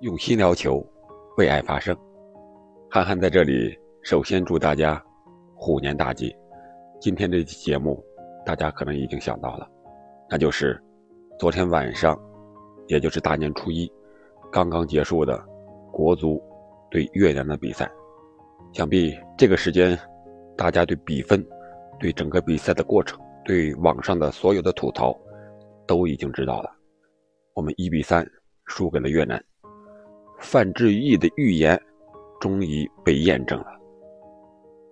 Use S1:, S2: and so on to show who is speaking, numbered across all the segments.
S1: 用心聊球，为爱发声。憨憨在这里，首先祝大家虎年大吉。今天这期节目，大家可能已经想到了，那就是昨天晚上，也就是大年初一，刚刚结束的国足对越南的比赛。想必这个时间，大家对比分、对整个比赛的过程、对网上的所有的吐槽，都已经知道了。我们一比三输给了越南。范志毅的预言终于被验证了。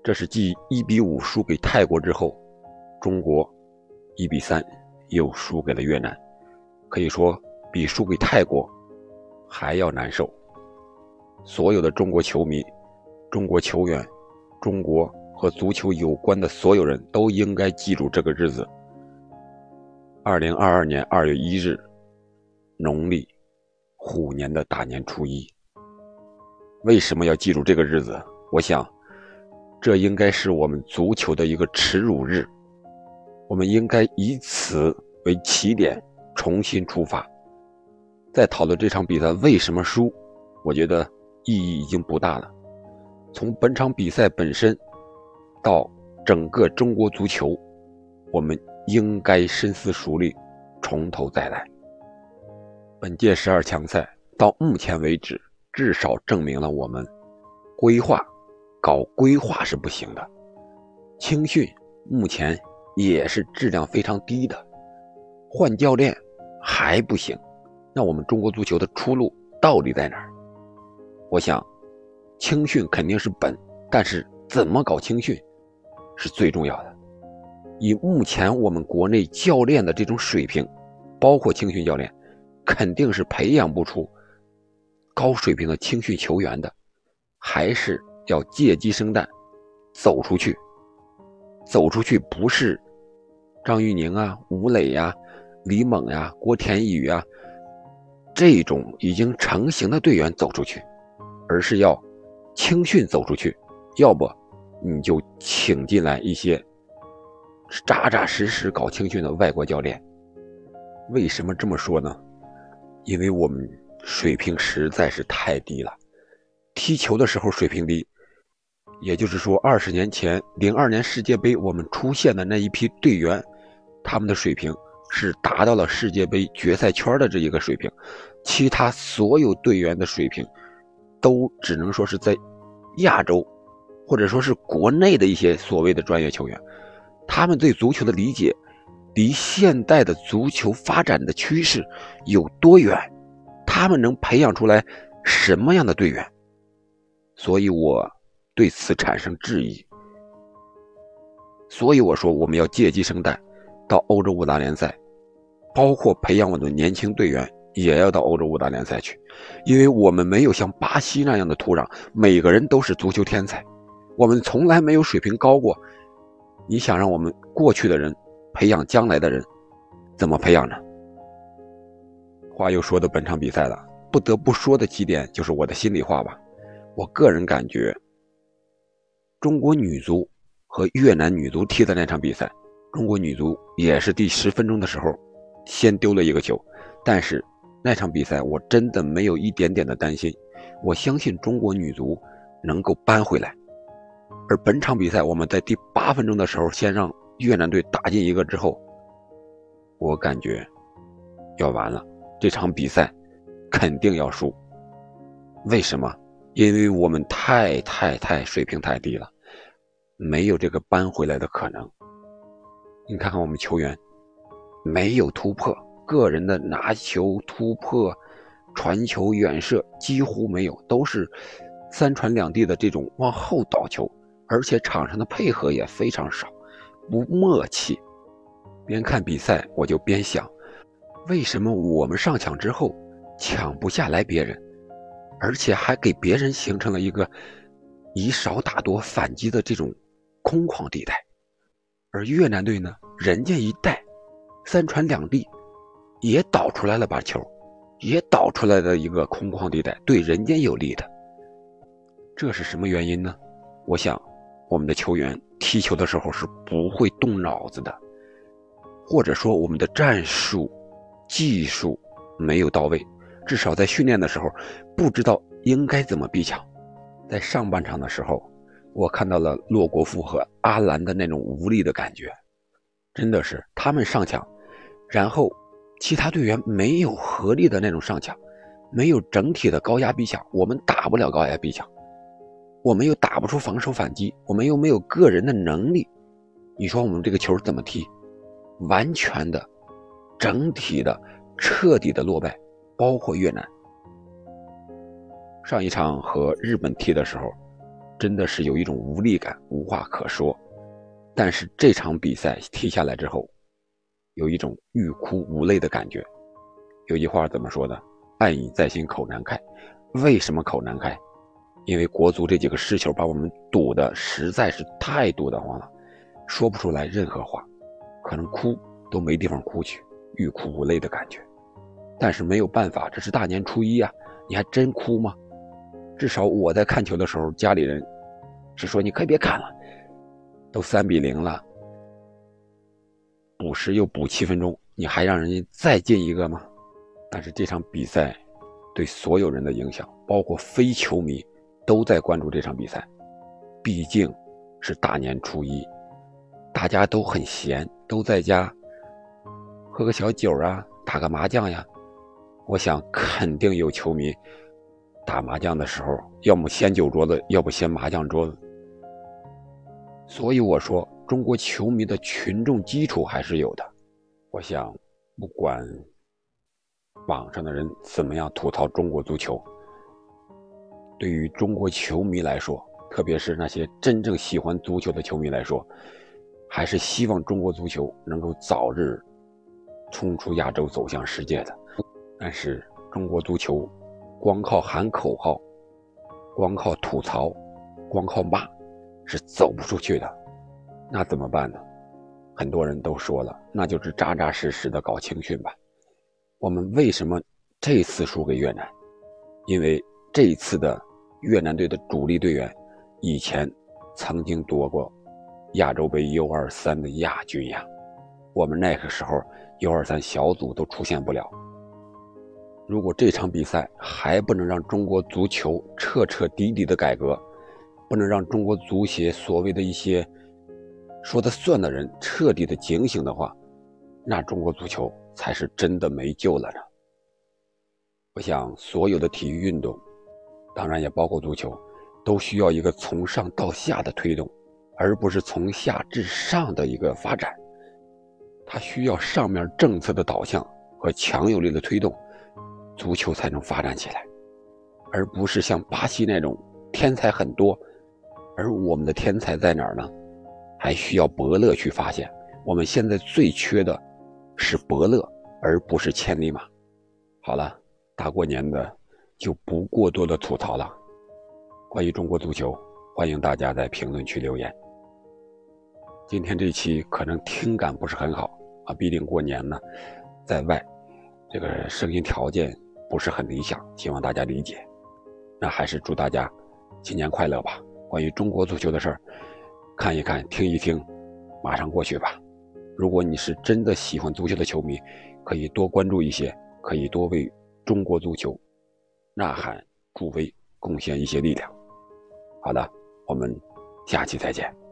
S1: 这是继一比五输给泰国之后，中国一比三又输给了越南，可以说比输给泰国还要难受。所有的中国球迷、中国球员、中国和足球有关的所有人都应该记住这个日子：二零二二年二月一日，农历。虎年的大年初一，为什么要记住这个日子？我想，这应该是我们足球的一个耻辱日。我们应该以此为起点，重新出发。再讨论这场比赛为什么输，我觉得意义已经不大了。从本场比赛本身，到整个中国足球，我们应该深思熟虑，从头再来。本届十二强赛到目前为止，至少证明了我们规划搞规划是不行的，青训目前也是质量非常低的，换教练还不行，那我们中国足球的出路到底在哪儿？我想，青训肯定是本，但是怎么搞青训是最重要的。以目前我们国内教练的这种水平，包括青训教练。肯定是培养不出高水平的青训球员的，还是要借鸡生蛋，走出去。走出去不是张玉宁啊、吴磊呀、李猛呀、郭田雨啊这种已经成型的队员走出去，而是要青训走出去。要不你就请进来一些扎扎实实搞青训的外国教练。为什么这么说呢？因为我们水平实在是太低了，踢球的时候水平低，也就是说，二十年前零二年世界杯我们出现的那一批队员，他们的水平是达到了世界杯决赛圈的这一个水平，其他所有队员的水平，都只能说是在亚洲，或者说是国内的一些所谓的专业球员，他们对足球的理解。离现代的足球发展的趋势有多远？他们能培养出来什么样的队员？所以我对此产生质疑。所以我说，我们要借鸡生蛋，到欧洲五大联赛，包括培养我的年轻队员，也要到欧洲五大联赛去，因为我们没有像巴西那样的土壤，每个人都是足球天才，我们从来没有水平高过。你想让我们过去的人？培养将来的人，怎么培养呢？话又说到本场比赛了，不得不说的几点就是我的心里话吧。我个人感觉，中国女足和越南女足踢的那场比赛，中国女足也是第十分钟的时候先丢了一个球，但是那场比赛我真的没有一点点的担心，我相信中国女足能够扳回来。而本场比赛我们在第八分钟的时候先让。越南队打进一个之后，我感觉要完了，这场比赛肯定要输。为什么？因为我们太太太水平太低了，没有这个扳回来的可能。你看看我们球员，没有突破，个人的拿球、突破、传球、远射几乎没有，都是三传两递的这种往后倒球，而且场上的配合也非常少。不默契，边看比赛我就边想，为什么我们上抢之后抢不下来别人，而且还给别人形成了一个以少打多反击的这种空旷地带，而越南队呢，人家一带三传两递，也导出来了把球，也导出来了一个空旷地带，对人家有利的，这是什么原因呢？我想。我们的球员踢球的时候是不会动脑子的，或者说我们的战术、技术没有到位，至少在训练的时候，不知道应该怎么逼抢。在上半场的时候，我看到了洛国富和阿兰的那种无力的感觉，真的是他们上抢，然后其他队员没有合力的那种上抢，没有整体的高压逼抢，我们打不了高压逼抢，我们又打不出防守反击，我们又没有个人的能力，你说我们这个球怎么踢？完全的、整体的、彻底的落败，包括越南。上一场和日本踢的时候，真的是有一种无力感，无话可说。但是这场比赛踢下来之后，有一种欲哭无泪的感觉。有句话怎么说的？“爱已在心，口难开。”为什么口难开？因为国足这几个失球把我们堵的实在是太堵得慌了，说不出来任何话。可能哭都没地方哭去，欲哭无泪的感觉。但是没有办法，这是大年初一啊，你还真哭吗？至少我在看球的时候，家里人是说你可以别看了，都三比零了，补时又补七分钟，你还让人家再进一个吗？但是这场比赛对所有人的影响，包括非球迷都在关注这场比赛，毕竟是大年初一。大家都很闲，都在家喝个小酒啊，打个麻将呀。我想肯定有球迷打麻将的时候，要么掀酒桌子，要不掀麻将桌子。所以我说，中国球迷的群众基础还是有的。我想，不管网上的人怎么样吐槽中国足球，对于中国球迷来说，特别是那些真正喜欢足球的球迷来说。还是希望中国足球能够早日冲出亚洲，走向世界的。但是中国足球光靠喊口号、光靠吐槽、光靠骂是走不出去的。那怎么办呢？很多人都说了，那就是扎扎实实的搞青训吧。我们为什么这次输给越南？因为这一次的越南队的主力队员以前曾经夺过。亚洲杯 U 二三的亚军呀，我们那个时候 U 二三小组都出现不了。如果这场比赛还不能让中国足球彻彻底底的改革，不能让中国足协所谓的一些说的算的人彻底的警醒的话，那中国足球才是真的没救了呢。我想，所有的体育运动，当然也包括足球，都需要一个从上到下的推动。而不是从下至上的一个发展，它需要上面政策的导向和强有力的推动，足球才能发展起来，而不是像巴西那种天才很多，而我们的天才在哪儿呢？还需要伯乐去发现。我们现在最缺的是伯乐，而不是千里马。好了，大过年的就不过多的吐槽了。关于中国足球，欢迎大家在评论区留言。今天这期可能听感不是很好啊，毕竟过年呢，在外，这个声音条件不是很理想，希望大家理解。那还是祝大家新年快乐吧。关于中国足球的事儿，看一看，听一听，马上过去吧。如果你是真的喜欢足球的球迷，可以多关注一些，可以多为中国足球呐喊助威，贡献一些力量。好的，我们下期再见。